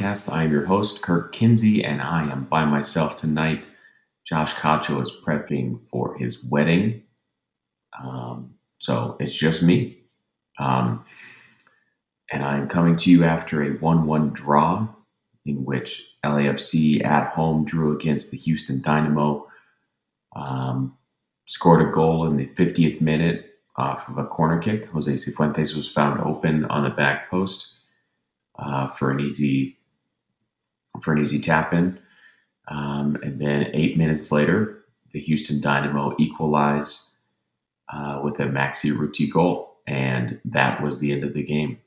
Podcast. I am your host, Kirk Kinsey, and I am by myself tonight. Josh Cacho is prepping for his wedding. Um, so it's just me. Um, and I'm coming to you after a 1 1 draw in which LAFC at home drew against the Houston Dynamo. Um, scored a goal in the 50th minute off of a corner kick. Jose Cifuentes was found open on the back post uh, for an easy for an easy tap in. Um, and then eight minutes later, the Houston Dynamo equalized uh, with a Maxi Urruti goal, and that was the end of the game.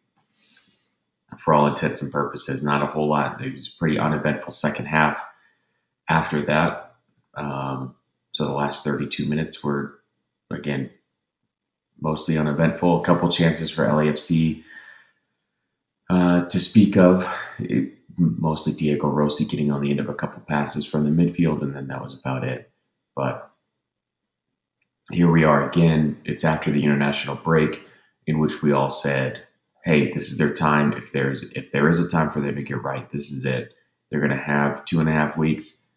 For all intents and purposes, not a whole lot. It was a pretty uneventful second half. After that, um, so the last 32 minutes were again mostly uneventful. A couple chances for LAFC uh, to speak of. It, mostly Diego Rossi getting on the end of a couple passes from the midfield, and then that was about it. But here we are again. It's after the international break, in which we all said, "Hey, this is their time. If there's if there is a time for them to get right, this is it. They're going to have two and a half weeks.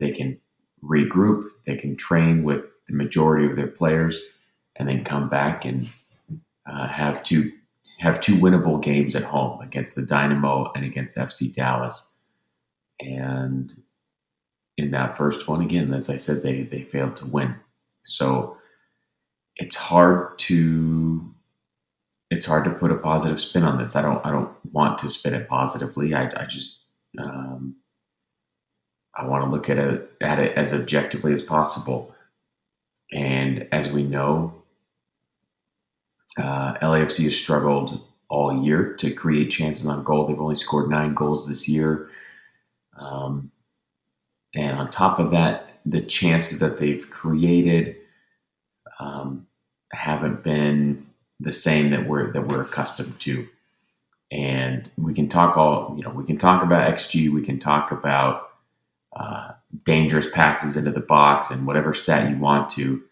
They can regroup. They can train with the majority of their players, and then come back and uh, have two have two winnable games at home against the Dynamo and against FC Dallas. And in that first one, again, as I said, they they failed to win. So it's hard to it's hard to put a positive spin on this. I don't I don't want to spin it positively. I, I just um, I want to look at it at it as objectively as possible. And as we know, uh, LAFC has struggled all year to create chances on goal. They've only scored nine goals this year. Um, and on top of that, the chances that they've created um, haven't been the same that we're that we're accustomed to. And we can talk all you know. We can talk about xG. We can talk about uh, dangerous passes into the box and whatever stat you want to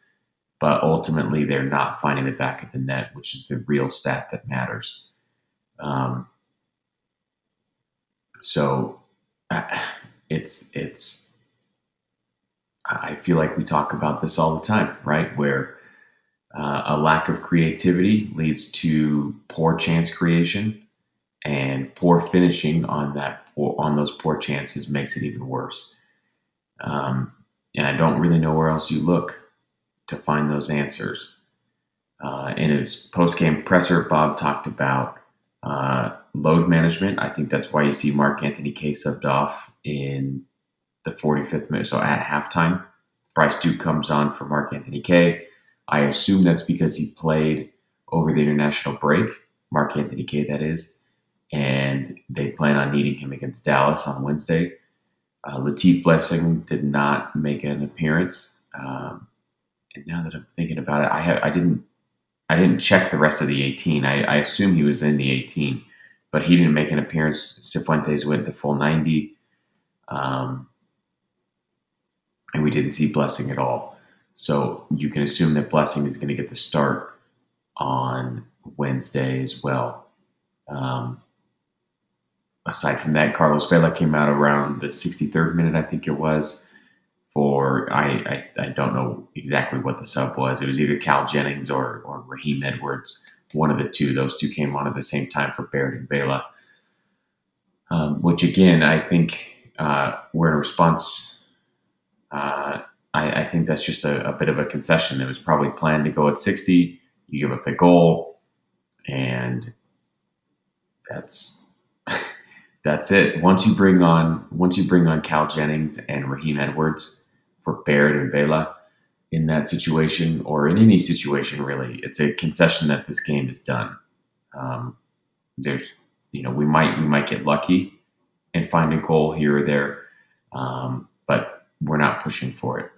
but ultimately they're not finding the back of the net, which is the real stat that matters. Um, so it's it's I feel like we talk about this all the time, right? Where uh, a lack of creativity leads to poor chance creation, and poor finishing on that on those poor chances makes it even worse. Um, and I don't really know where else you look to find those answers. Uh, in his post-game presser, Bob talked about uh, load management. I think that's why you see Mark Anthony Kaye subbed off in the 45th minute. So at halftime, Bryce Duke comes on for Mark Anthony Kaye. I assume that's because he played over the international break, Mark Anthony Kaye, that is, and they plan on needing him against Dallas on Wednesday. Uh, Latif Blessing did not make an appearance. Um, and now that I'm thinking about it, I have I didn't I didn't check the rest of the 18. I, I assume he was in the 18, but he didn't make an appearance. Cifuentes went the full 90, um, and we didn't see Blessing at all. So you can assume that Blessing is going to get the start on Wednesday as well. Um, aside from that, Carlos Vela came out around the 63rd minute, I think it was for I, I, I don't know exactly what the sub was. It was either Cal Jennings or or Raheem Edwards, one of the two. Those two came on at the same time for Baird and Vela. Um, which again, I think uh, we're in response. Uh, I, I, think that's just a, a, bit of a concession. It was probably planned to go at 60. You give up the goal, and that's that's it. Once you bring on once you bring on Cal Jennings and Raheem Edwards, for Baird and Vela in that situation or in any situation really. It's a concession that this game is done. Um, there's you know we might we might get lucky and find a goal here or there, um, but we're not pushing for it.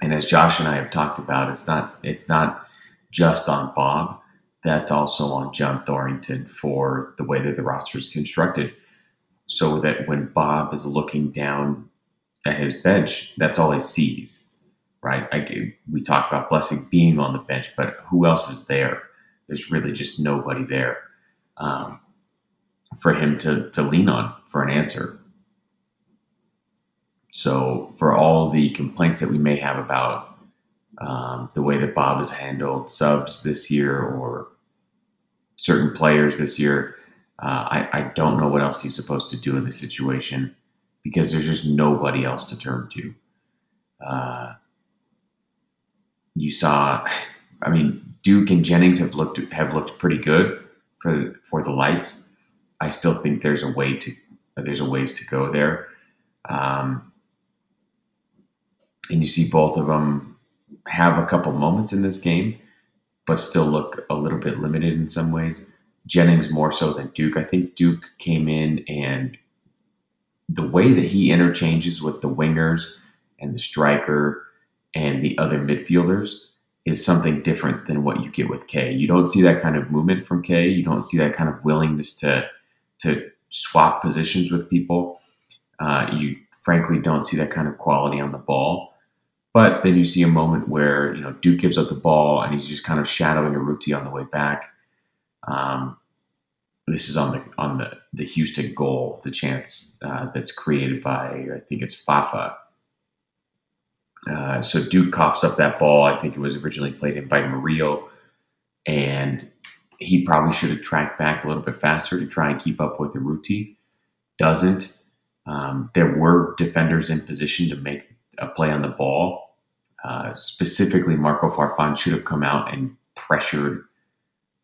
And as Josh and I have talked about, it's not it's not just on Bob. That's also on John Thorrington for the way that the roster is constructed, so that when Bob is looking down at his bench, that's all he sees, right? I, we talk about Blessing being on the bench, but who else is there? There's really just nobody there. Um, for him to to lean on for an answer. So for all the complaints that we may have about um, the way that Bob has handled subs this year or certain players this year, uh, I, I don't know what else he's supposed to do in this situation because there's just nobody else to turn to. Uh, you saw, I mean, Duke and Jennings have looked have looked pretty good for for the lights. I still think there's a way to there's a ways to go there, um, and you see both of them have a couple moments in this game, but still look a little bit limited in some ways. Jennings more so than Duke. I think Duke came in and the way that he interchanges with the wingers and the striker and the other midfielders is something different than what you get with Kaye. You don't see that kind of movement from Kaye. You don't see that kind of willingness to to swap positions with people. Uh, you frankly don't see that kind of quality on the ball. But then you see a moment where you know Duke gives up the ball and he's just kind of shadowing Urruti on the way back. Um, this is on the on the the Houston goal, the chance uh, that's created by I think it's Fafa. Uh, so Duke coughs up that ball. I think it was originally played in by Murillo, and he probably should have tracked back a little bit faster to try and keep up with Urruti. Doesn't. Um, there were defenders in position to make a play on the ball. Uh, specifically, Marco Farfan should have come out and pressured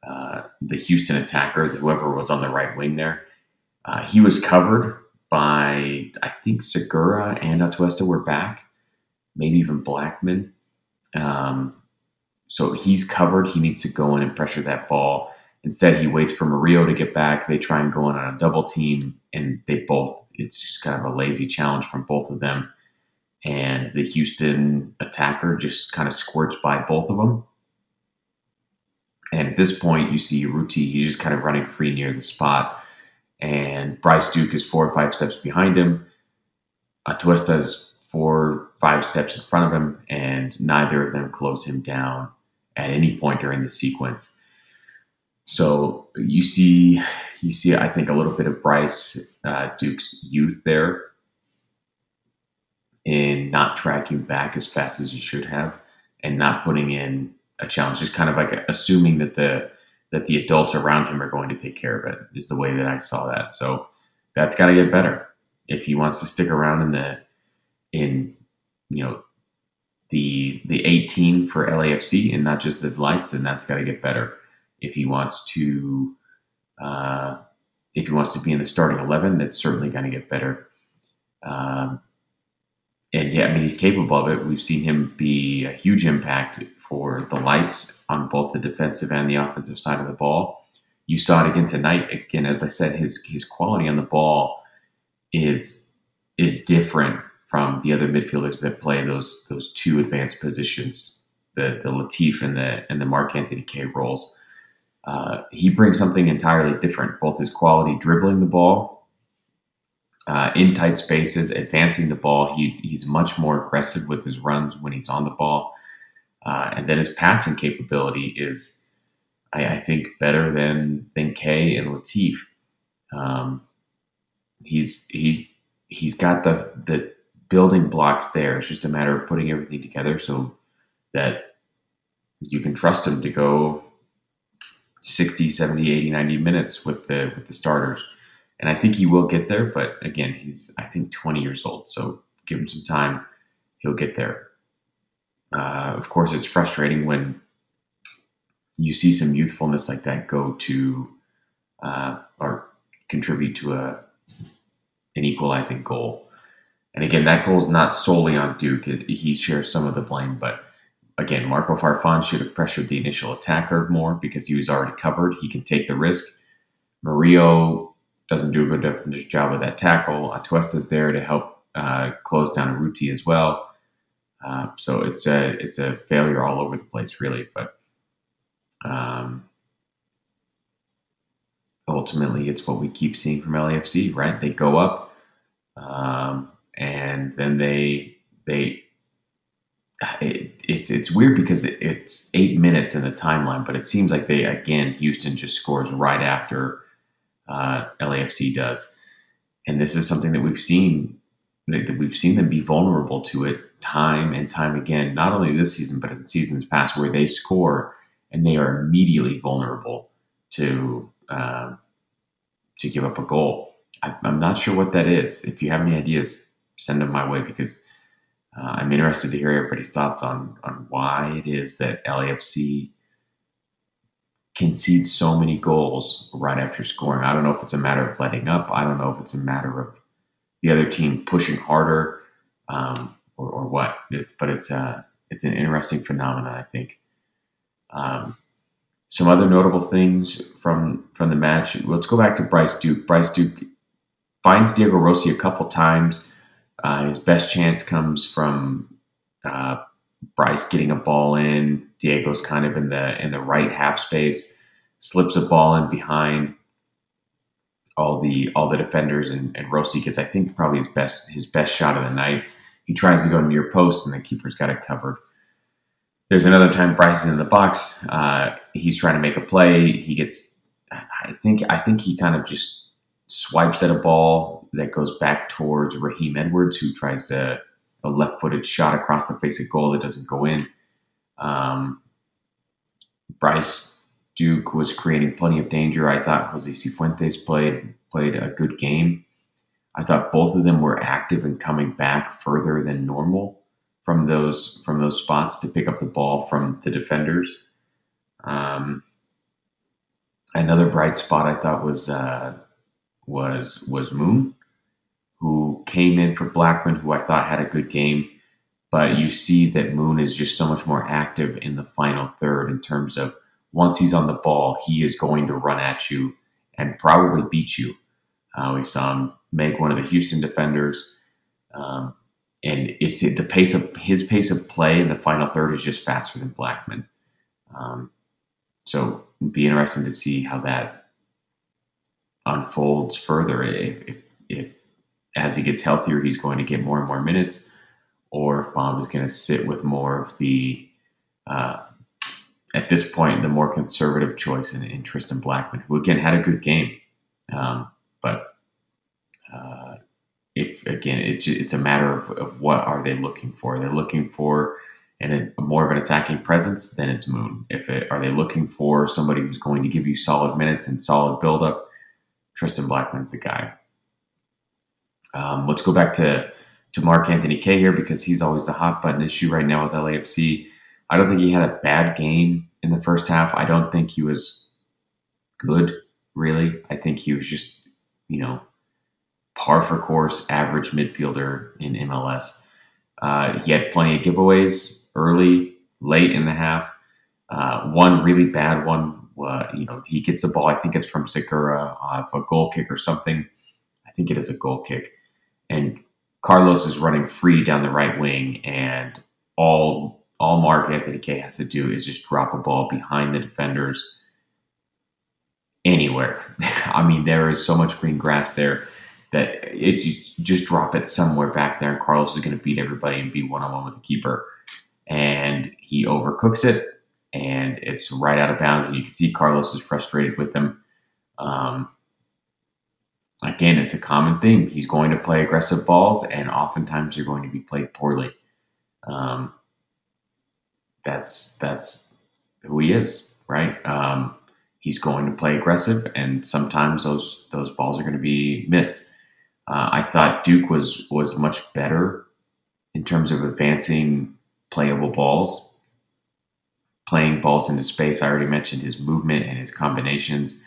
uh, the Houston attacker, whoever was on the right wing there. Uh, he was covered by, I think, Segura and Atuesta were back, maybe even Blackman. Um, so he's covered. He needs to go in and pressure that ball. Instead, he waits for Murillo to get back. They try and go in on a double team, and they both, it's just kind of a lazy challenge from both of them. And the Houston attacker just kind of squirts by both of them and at this point, you see Urruti, he's just kind of running free near the spot. And Bryce Duke is four or five steps behind him. Atuesta is four, five steps in front of him, and neither of them close him down at any point during the sequence. So you see, you see, I think a little bit of Bryce uh, Duke's youth there in not tracking back as fast as you should have, and not putting in a challenge. Just kind of like assuming that the that the adults around him are going to take care of it is the way that I saw that. So that's got to get better if he wants to stick around in the in you know the the 18 for LAFC and not just the lights. Then that's got to get better if he wants to. Uh, if he wants to be in the starting 11, that's certainly going to get better. Um, and yeah, I mean, he's capable of it. We've seen him be a huge impact for the lights on both the defensive and the offensive side of the ball. You saw it again tonight. Again, as I said, his his quality on the ball is is different from the other midfielders that play those those two advanced positions, the the Latif and the and the Mark Anthony Kaye roles. Uh, he brings something entirely different. Both his quality dribbling the ball uh, in tight spaces, advancing the ball. He he's much more aggressive with his runs when he's on the ball. Uh, and then his passing capability is, I, I, think, better than than Kaye and Latif. Um, he's he's he's got the the building blocks there. It's just a matter of putting everything together so that you can trust him to go 60, 70, 80, 90 minutes with the with the starters. And I think he will get there, but again, he's I think 20 years old, so give him some time, he'll get there. Uh, of course, it's frustrating when you see some youthfulness like that go to uh, or contribute to a an equalizing goal. And again, that goal is not solely on Duke. It, he shares some of the blame, but again, Marco Farfan should have pressured the initial attacker more because he was already covered. He can take the risk. Murillo doesn't do a good job with that tackle. Atuesta's there to help uh, close down Urruti as well. Uh, so it's a it's a failure all over the place, really. But um, ultimately, it's what we keep seeing from LAFC, right? They go up, um, and then they they. It, it's it's weird because it, it's eight minutes in the timeline, but it seems like they again Houston just scores right after uh, LAFC does, and this is something that we've seen that we've seen them be vulnerable to it time and time again. Not only this season, but in seasons past, where they score and they are immediately vulnerable to uh, to give up a goal. I, am not sure what that is. If you have any ideas, send them my way because uh, I'm interested to hear everybody's thoughts on on why it is that LAFC concedes so many goals right after scoring. I don't know if it's a matter of letting up. I don't know if it's a matter of the other team pushing harder um, or, or, what. But it's uh, it's an interesting phenomenon, I think. Um, some other notable things from from the match. Let's go back to Bryce Duke. Bryce Duke finds Diego Rossi a couple times. Uh, his best chance comes from uh, Bryce getting a ball in. Diego's kind of in the in the right half space, slips a ball in behind all the all the defenders, and, and Rossi gets I think probably his best his best shot of the night. He tries to go near post, and the keeper's got it covered. There's another time Bryce is in the box. Uh, he's trying to make a play. He gets I think I think he kind of just swipes at a ball that goes back towards Raheem Edwards, who tries to a left-footed shot across the face of goal that doesn't go in. Um, Bryce Duke was creating plenty of danger. I thought Jose Cifuentes played played a good game. I thought both of them were active and coming back further than normal from those from those spots to pick up the ball from the defenders. Um, another bright spot I thought was uh, was was Moon who came in for Blackman, who I thought had a good game. But you see that Moon is just so much more active in the final third in terms of once he's on the ball, he is going to run at you and probably beat you. Uh, we saw him make one of the Houston defenders. Um, and it's the pace of his pace of play in the final third is just faster than Blackman. Um, so be interesting to see how that unfolds further. If, if, if as he gets healthier, he's going to get more and more minutes, or if Bob is going to sit with more of the, uh, at this point, the more conservative choice in, in, Tristan Blackman, who again had a good game. Um, but uh, if again, it, it's a matter of, of, what are they looking for? They're looking for and more of an attacking presence, then it's Moon. If it, are they looking for somebody who's going to give you solid minutes and solid buildup, Tristan Blackman's the guy. Um, let's go back to to Mark Anthony Kaye here because he's always the hot button issue right now with LAFC. I don't think he had a bad game in the first half. I don't think he was good, really. I think he was just, you know, par for course, average midfielder in MLS. Uh, he had plenty of giveaways early, late in the half. Uh, one really bad one, uh, you know, he gets the ball. I think it's from Segura off a goal kick or something. I think it is a goal kick and Carlos is running free down the right wing, and all all Mark Anthony Kaye has to do is just drop a ball behind the defenders anywhere. I mean, there is so much green grass there that it's just drop it somewhere back there, and Carlos is going to beat everybody and be one on one with the keeper. And he overcooks it, and it's right out of bounds. And you can see Carlos is frustrated with him. Um, again, it's a common thing. He's going to play aggressive balls, and oftentimes they're going to be played poorly. Um, that's that's who he is, right? Um, he's going to play aggressive, and sometimes those those balls are going to be missed. Uh, I thought Duke was was much better in terms of advancing playable balls, playing balls into space. I already mentioned his movement and his combinations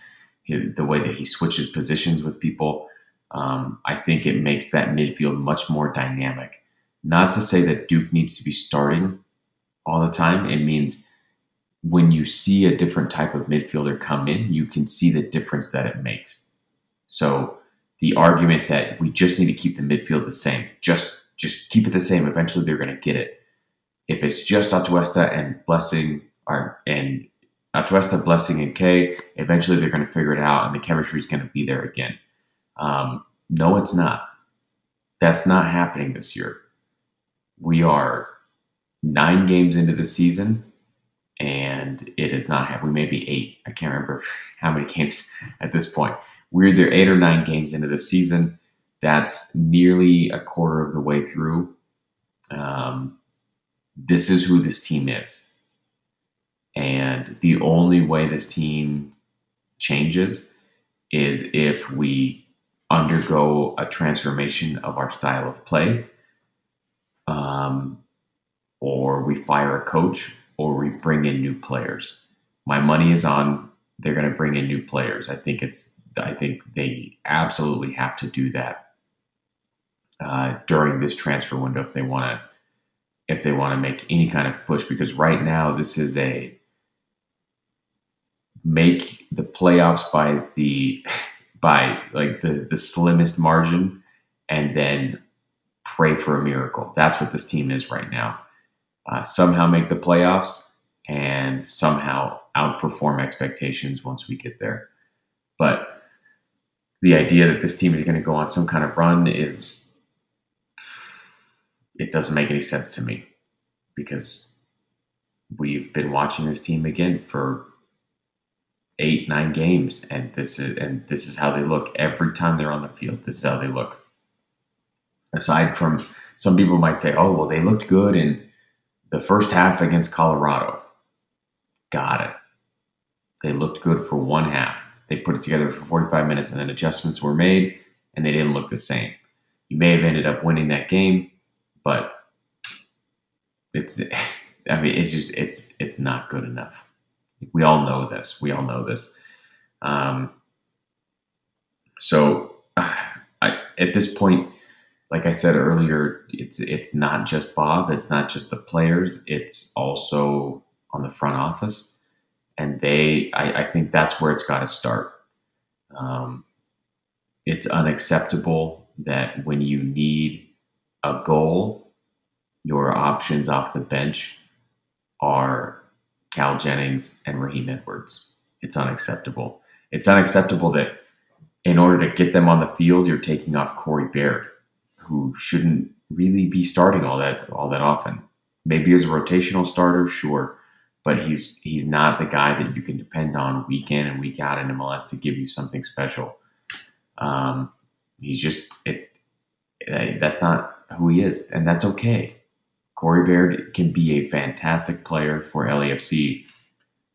the way that he switches positions with people. Um, I think it makes that midfield much more dynamic. Not to say that Duke needs to be starting all the time. It means when you see a different type of midfielder come in, you can see the difference that it makes. So the argument that we just need to keep the midfield the same, just just keep it the same. Eventually, they're going to get it. If it's just Atuesta and Blessing, are and Atuesta, Blessing, and Kaye. eventually they're going to figure it out and the chemistry is going to be there again. Um, no, it's not. That's not happening this year. We are nine games into the season and it is not happening. We may be eight. I can't remember how many games at this point. we're either eight or nine games into the season. That's nearly a quarter of the way through. Um, this is who this team is. And the only way this team changes is if we undergo a transformation of our style of play, um, or we fire a coach, or we bring in new players. My money is on they're going to bring in new players. I think it's I think they absolutely have to do that uh, during this transfer window if they want to if they want to make any kind of push because right now this is a make the playoffs by the by like the the slimmest margin and then pray for a miracle. That's what this team is right now. Uh, somehow make the playoffs and somehow outperform expectations once we get there. But the idea that this team is going to go on some kind of run is it doesn't make any sense to me because we've been watching this team again for eight nine games and this is and this is how they look. Every time they're on the field this is how they look. Aside from some people might say oh well they looked good in the first half against colorado. Got it. They looked good for one half. They put it together for 45 minutes and then adjustments were made and they didn't look the same. You may have ended up winning that game but it's i mean it's just it's it's not good enough we all know this. We all know this. Um, so uh, I, at this point, like I said earlier, it's it's not just Bob. It's not just the players. It's also on the front office, and they. I, I think that's where it's got to start. Um, it's unacceptable that when you need a goal, your options off the bench are Cal Jennings, and Raheem Edwards. It's unacceptable. It's unacceptable that in order to get them on the field, you're taking off Corey Baird, who shouldn't really be starting all that all that often. Maybe as a rotational starter, sure, but he's he's not the guy that you can depend on week in and week out in MLS to give you something special. Um, he's just it. That's not who he is, and that's okay. Corey Baird can be a fantastic player for LAFC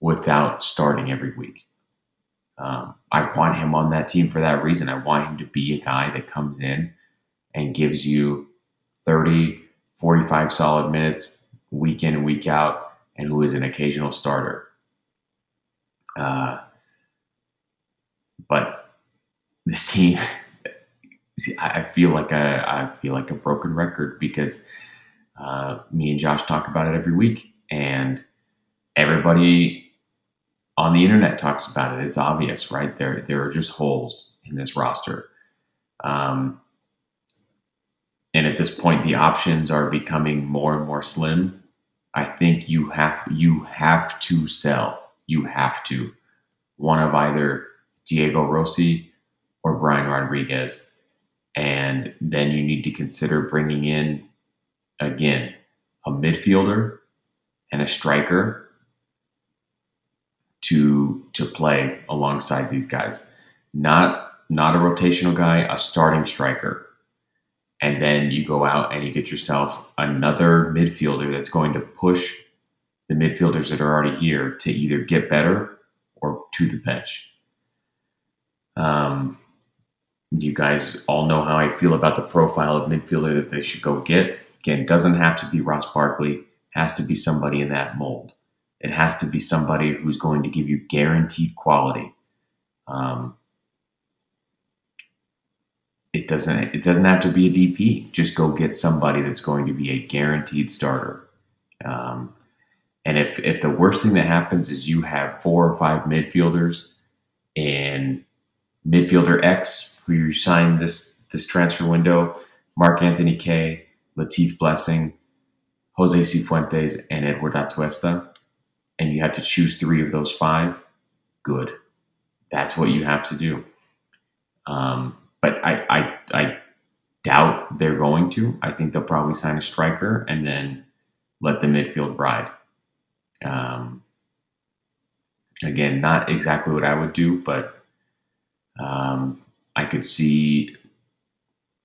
without starting every week. Um, I want him on that team for that reason. I want him to be a guy that comes in and gives you 30, 45 solid minutes week in week out, and who is an occasional starter. Uh, but this team, I feel like a, I feel like a broken record because uh, me and Josh talk about it every week, and everybody on the internet talks about it. It's obvious, right? There, there are just holes in this roster. Um, and at this point, the options are becoming more and more slim. I think you have you have to sell. You have to one of either Diego Rossi or Brian Rodriguez, and then you need to consider bringing in again, a midfielder and a striker to to play alongside these guys. Not not a rotational guy, a starting striker. And then you go out and you get yourself another midfielder that's going to push the midfielders that are already here to either get better or to the bench. Um, you guys all know how I feel about the profile of midfielder that they should go get. Again, doesn't have to be Ross Barkley, has to be somebody in that mold. It has to be somebody who's going to give you guaranteed quality. Um, it doesn't it doesn't have to be a DP. Just go get somebody that's going to be a guaranteed starter. Um, and if if the worst thing that happens is you have four or five midfielders and midfielder X who you signed this this transfer window, Mark Anthony Kaye, Latif Blessing, Jose Cifuentes, and Edward Atuesta, and you have to choose three of those five, good. That's what you have to do. Um, but I, I, I doubt they're going to. I think they'll probably sign a striker and then let the midfield ride. Um, again, not exactly what I would do, but Um, I could see,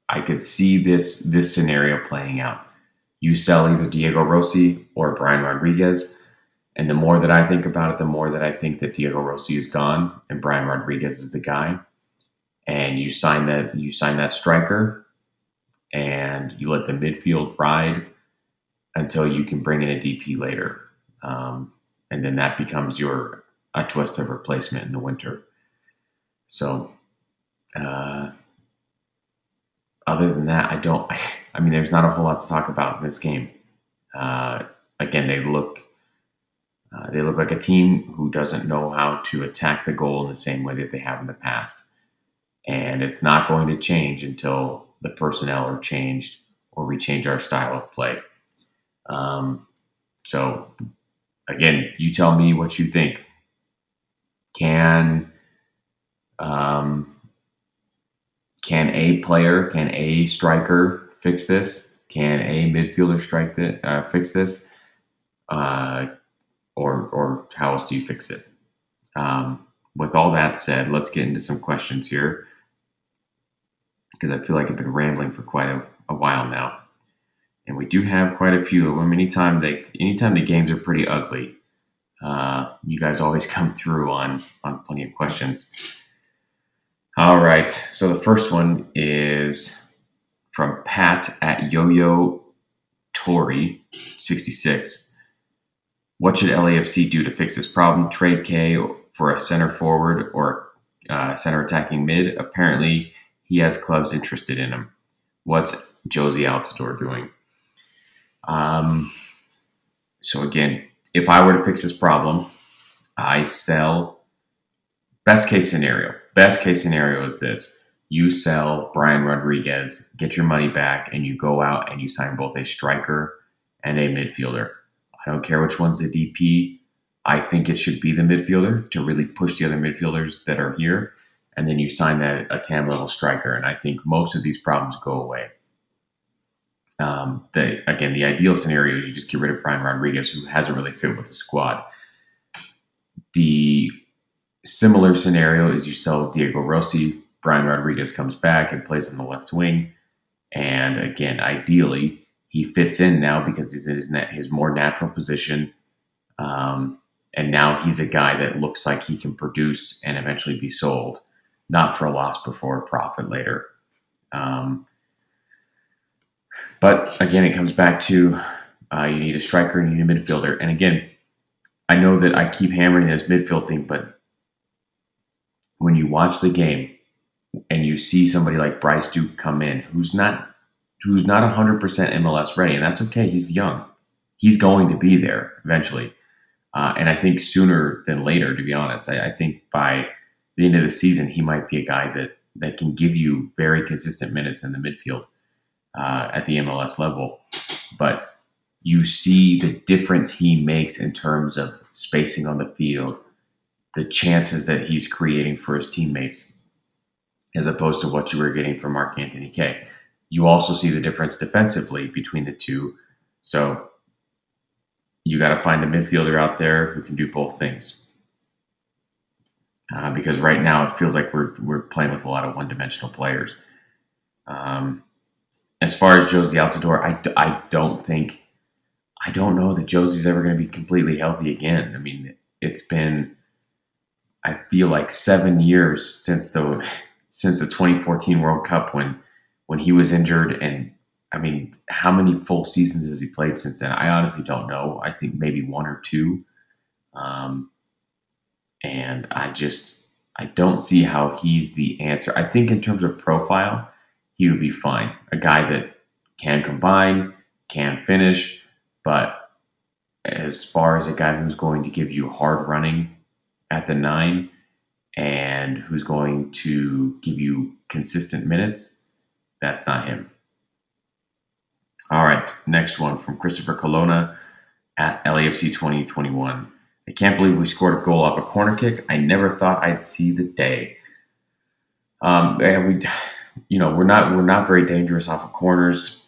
I could see this this scenario playing out. You sell either Diego Rossi or Brian Rodriguez, and the more that I think about it, the more that I think that Diego Rossi is gone and Brian Rodriguez is the guy. And you sign that you sign that striker, and you let the midfield ride until you can bring in a DP later, um, and then that becomes your Atuesta replacement in the winter. So, uh, other than that, I don't. I mean, there's not a whole lot to talk about in this game. Uh, again, they look uh, they look like a team who doesn't know how to attack the goal in the same way that they have in the past, and it's not going to change until the personnel are changed or we change our style of play. Um, so, again, you tell me what you think. Can um, can a player, can a striker fix this? Can a midfielder strike that uh, fix this? Uh, or or how else do you fix it? Um, with all that said, let's get into some questions here because I feel like I've been rambling for quite a, a while now, and we do have quite a few of them. Anytime they, anytime the games are pretty ugly, uh, you guys always come through on on plenty of questions. All right, so the first one is from Pat at Yo-Yo Tori sixty six. What should LAFC do to fix this problem? Trade Kaye for a center forward or uh, center attacking mid. Apparently, he has clubs interested in him. What's Jozy Altidore doing? Um, so again, if I were to fix this problem, I sell. Best case scenario. Best case scenario is this: you sell Brian Rodriguez, get your money back, and you go out and you sign both a striker and a midfielder. I don't care which one's the DP. I think it should be the midfielder to really push the other midfielders that are here. And then you sign that a TAM level striker. And I think most of these problems go away. Um, the, again, the ideal scenario is you just get rid of Brian Rodriguez, who hasn't really fit with the squad. The similar scenario is you sell Diego Rossi, Brian Rodriguez comes back and plays in the left wing. And again, ideally, he fits in now because he's in his, his more natural position. Um, and now he's a guy that looks like he can produce and eventually be sold, not for a loss before a profit later. Um, but again, it comes back to uh, you need a striker and you need a midfielder. And again, I know that I keep hammering this midfield thing, but when you watch the game and you see somebody like Bryce Duke come in, who's not who's not 100% MLS ready, and that's okay. He's young. He's going to be there eventually. Uh, and I think sooner than later, to be honest, I, I, think by the end of the season, he might be a guy that, that can give you very consistent minutes in the midfield uh, at the MLS level. But you see the difference he makes in terms of spacing on the field, the chances that he's creating for his teammates, as opposed to what you were getting from Mark Anthony Kaye. You also see the difference defensively between the two. So you got to find a midfielder out there who can do both things. Uh, because right now it feels like we're we're playing with a lot of one dimensional players. Um, as far as Jozy Altidore, I, I don't think I don't know that Jozy's ever going to be completely healthy again. I mean, it's been I feel like seven years since the since the 2014 World Cup when when he was injured. And I mean, how many full seasons has he played since then? I honestly don't know. I think maybe one or two. Um, and I just, I don't see how he's the answer. I think in terms of profile, he would be fine. A guy that can combine, can finish, but as far as a guy who's going to give you hard running at the nine and who's going to give you consistent minutes, that's not him. All right, next one from Christopher Colonna at LAFC 2021. I can't believe we scored a goal off a corner kick. I never thought I'd see the day. Um, and we, you know, we're not we're not very dangerous off of corners.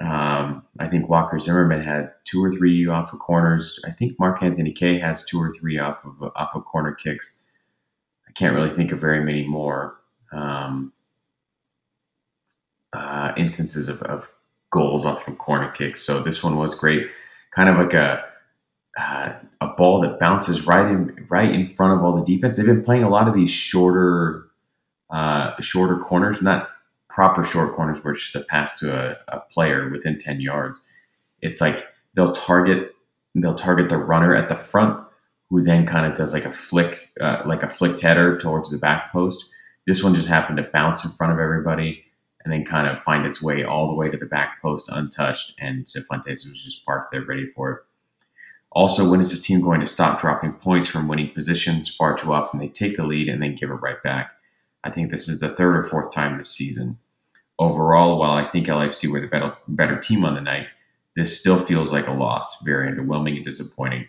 Um, I think Walker Zimmerman had two or three off of corners. I think Mark Anthony Kaye has two or three off of off of corner kicks. I can't really think of very many more um, uh, instances of, of, goals off from corner kicks. So this one was great, kind of like a uh, a ball that bounces right in right in front of all the defense. They've been playing a lot of these shorter uh, shorter corners, not proper short corners where it's just a pass to a, a player within ten yards. It's like they'll target they'll target the runner at the front, who then kind of does like a flick uh, like a flicked header towards the back post. This one just happened to bounce in front of everybody and then kind of find its way all the way to the back post untouched. And Cifuentes was just parked there ready for it. Also, when is this team going to stop dropping points from winning positions? Far too often they take the lead and then give it right back. I think this is the third or fourth time this season. Overall, while I think LFC were the better, better team on the night, this still feels like a loss, very underwhelming and disappointing.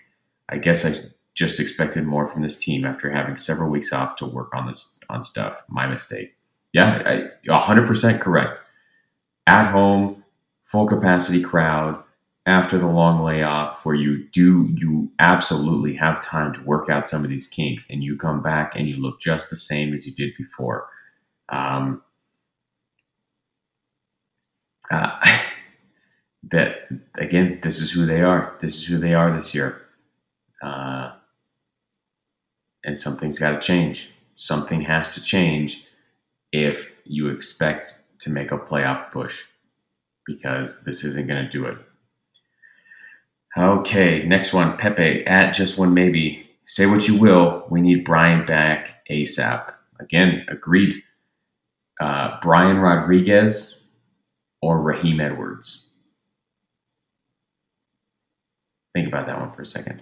I guess I just expected more from this team after having several weeks off to work on this on stuff. My mistake. Yeah, I, 100% correct. At home, full capacity crowd after the long layoff where you do you absolutely have time to work out some of these kinks and you come back and you look just the same as you did before um, uh, that again this is who they are this is who they are this year uh, and something's got to change something has to change if you expect to make a playoff push because this isn't going to do it Okay, next one. Pepe at just one maybe. Say what you will. We need Brian back ASAP. Again, agreed. Uh, Brian Rodriguez or Raheem Edwards. Think about that one for a second.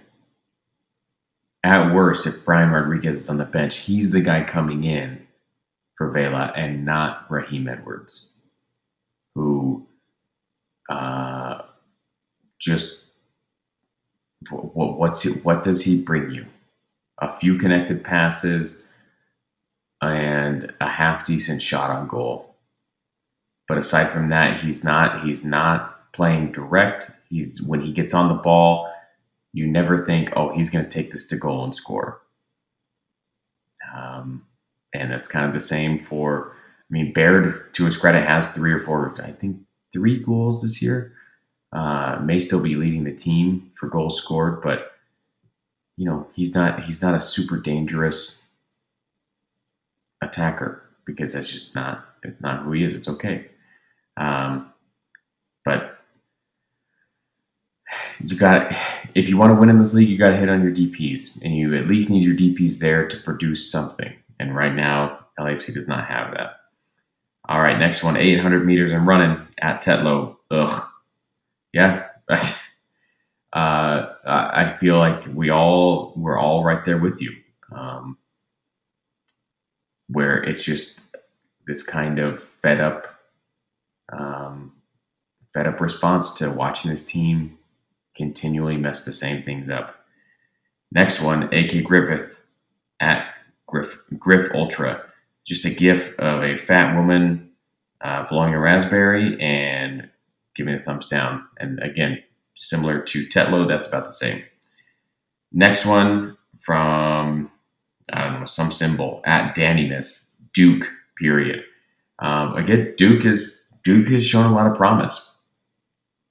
At worst, if Brian Rodriguez is on the bench, he's the guy coming in for Vela and not Raheem Edwards, who uh, just what, what's what does he bring you? A few connected passes and a half decent shot on goal. But aside from that, he's not he's not playing direct. He's when he gets on the ball, you never think, oh, he's going to take this to goal and score. Um, and that's kind of the same for. I mean, Baird, to his credit, has three or four, I think, three goals this year. Uh, may still be leading the team for goals scored, but you know he's not he's not a super dangerous attacker because that's just not it's not who he is. It's okay, um, but you got if you want to win in this league, you got to hit on your DPS, and you at least need your DPS there to produce something. And right now, LAFC does not have that. All right, next one, 800 meters and running at Tetlow. Ugh, yeah, uh, I feel like we all we're all right there with you, um, where it's just this kind of fed up, fed up response to watching this team continually mess the same things up. Next one, AK Griffith at Griff Griff Ultra, just a gif of a fat woman uh, blowing a raspberry and give me a thumbs down. And again, similar to Tetlow, that's about the same. Next one from I don't know some symbol at Danniness Duke. Period. Um, again, Duke is Duke has shown a lot of promise.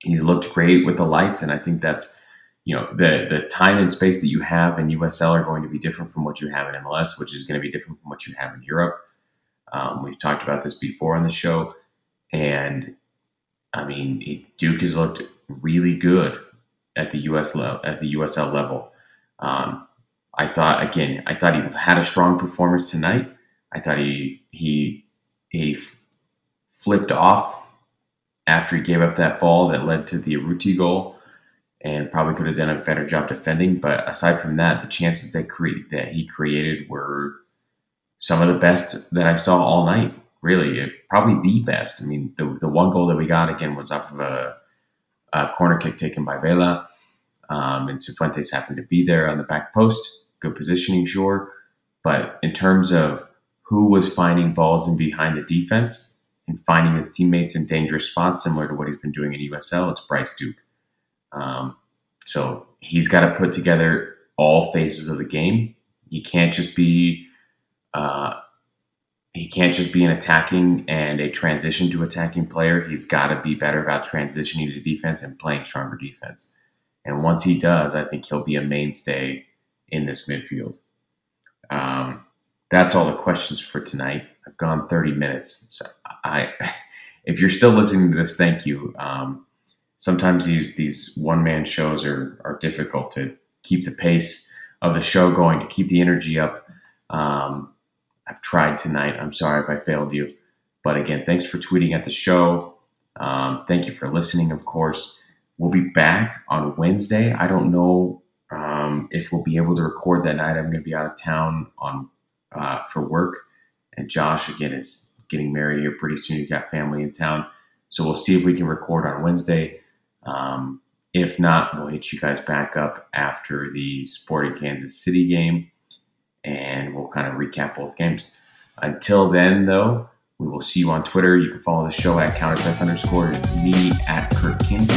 He's looked great with the lights, and I think that's you know the the time and space that you have in USL are going to be different from what you have in MLS, which is going to be different from what you have in Europe. Um, we've talked about this before on the show, and I mean, Duke has looked really good at the US level, at the USL level. Um, I thought again, I thought he had a strong performance tonight. I thought he he he flipped off after he gave up that ball that led to the Urruti goal, and probably could have done a better job defending. But aside from that, the chances that that he created were some of the best that I saw all night really probably the best. I mean, the the one goal that we got again was off of a, a corner kick taken by Vela, um, and Cifuentes happened to be there on the back post. Good positioning, sure, but in terms of who was finding balls in behind the defense and finding his teammates in dangerous spots, similar to what he's been doing in USL, it's Bryce Duke. Um, so he's got to put together all phases of the game. You can't just be uh, he can't just be an attacking and a transition to attacking player. He's got to be better about transitioning to defense and playing stronger defense. And once he does, I think he'll be a mainstay in this midfield. Um, that's all the questions for tonight. I've gone 30 minutes. So I, if you're still listening to this, thank you. Um, sometimes these these one man shows are are difficult to keep the pace of the show going, to keep the energy up. Um, I've tried tonight. I'm sorry if I failed you. But again, thanks for tweeting at the show. Um, thank you for listening, of course. We'll be back on Wednesday. I don't know um, if we'll be able to record that night. I'm going to be out of town on uh, for work, and Josh again is getting married here pretty soon. He's got family in town, so we'll see if we can record on Wednesday. Um, if not, we'll hit you guys back up after the Sporting Kansas City game and we'll kind of recap both games. Until then, though, we will see you on Twitter. You can follow the show at counterpress underscore me at Kirk Kinsey.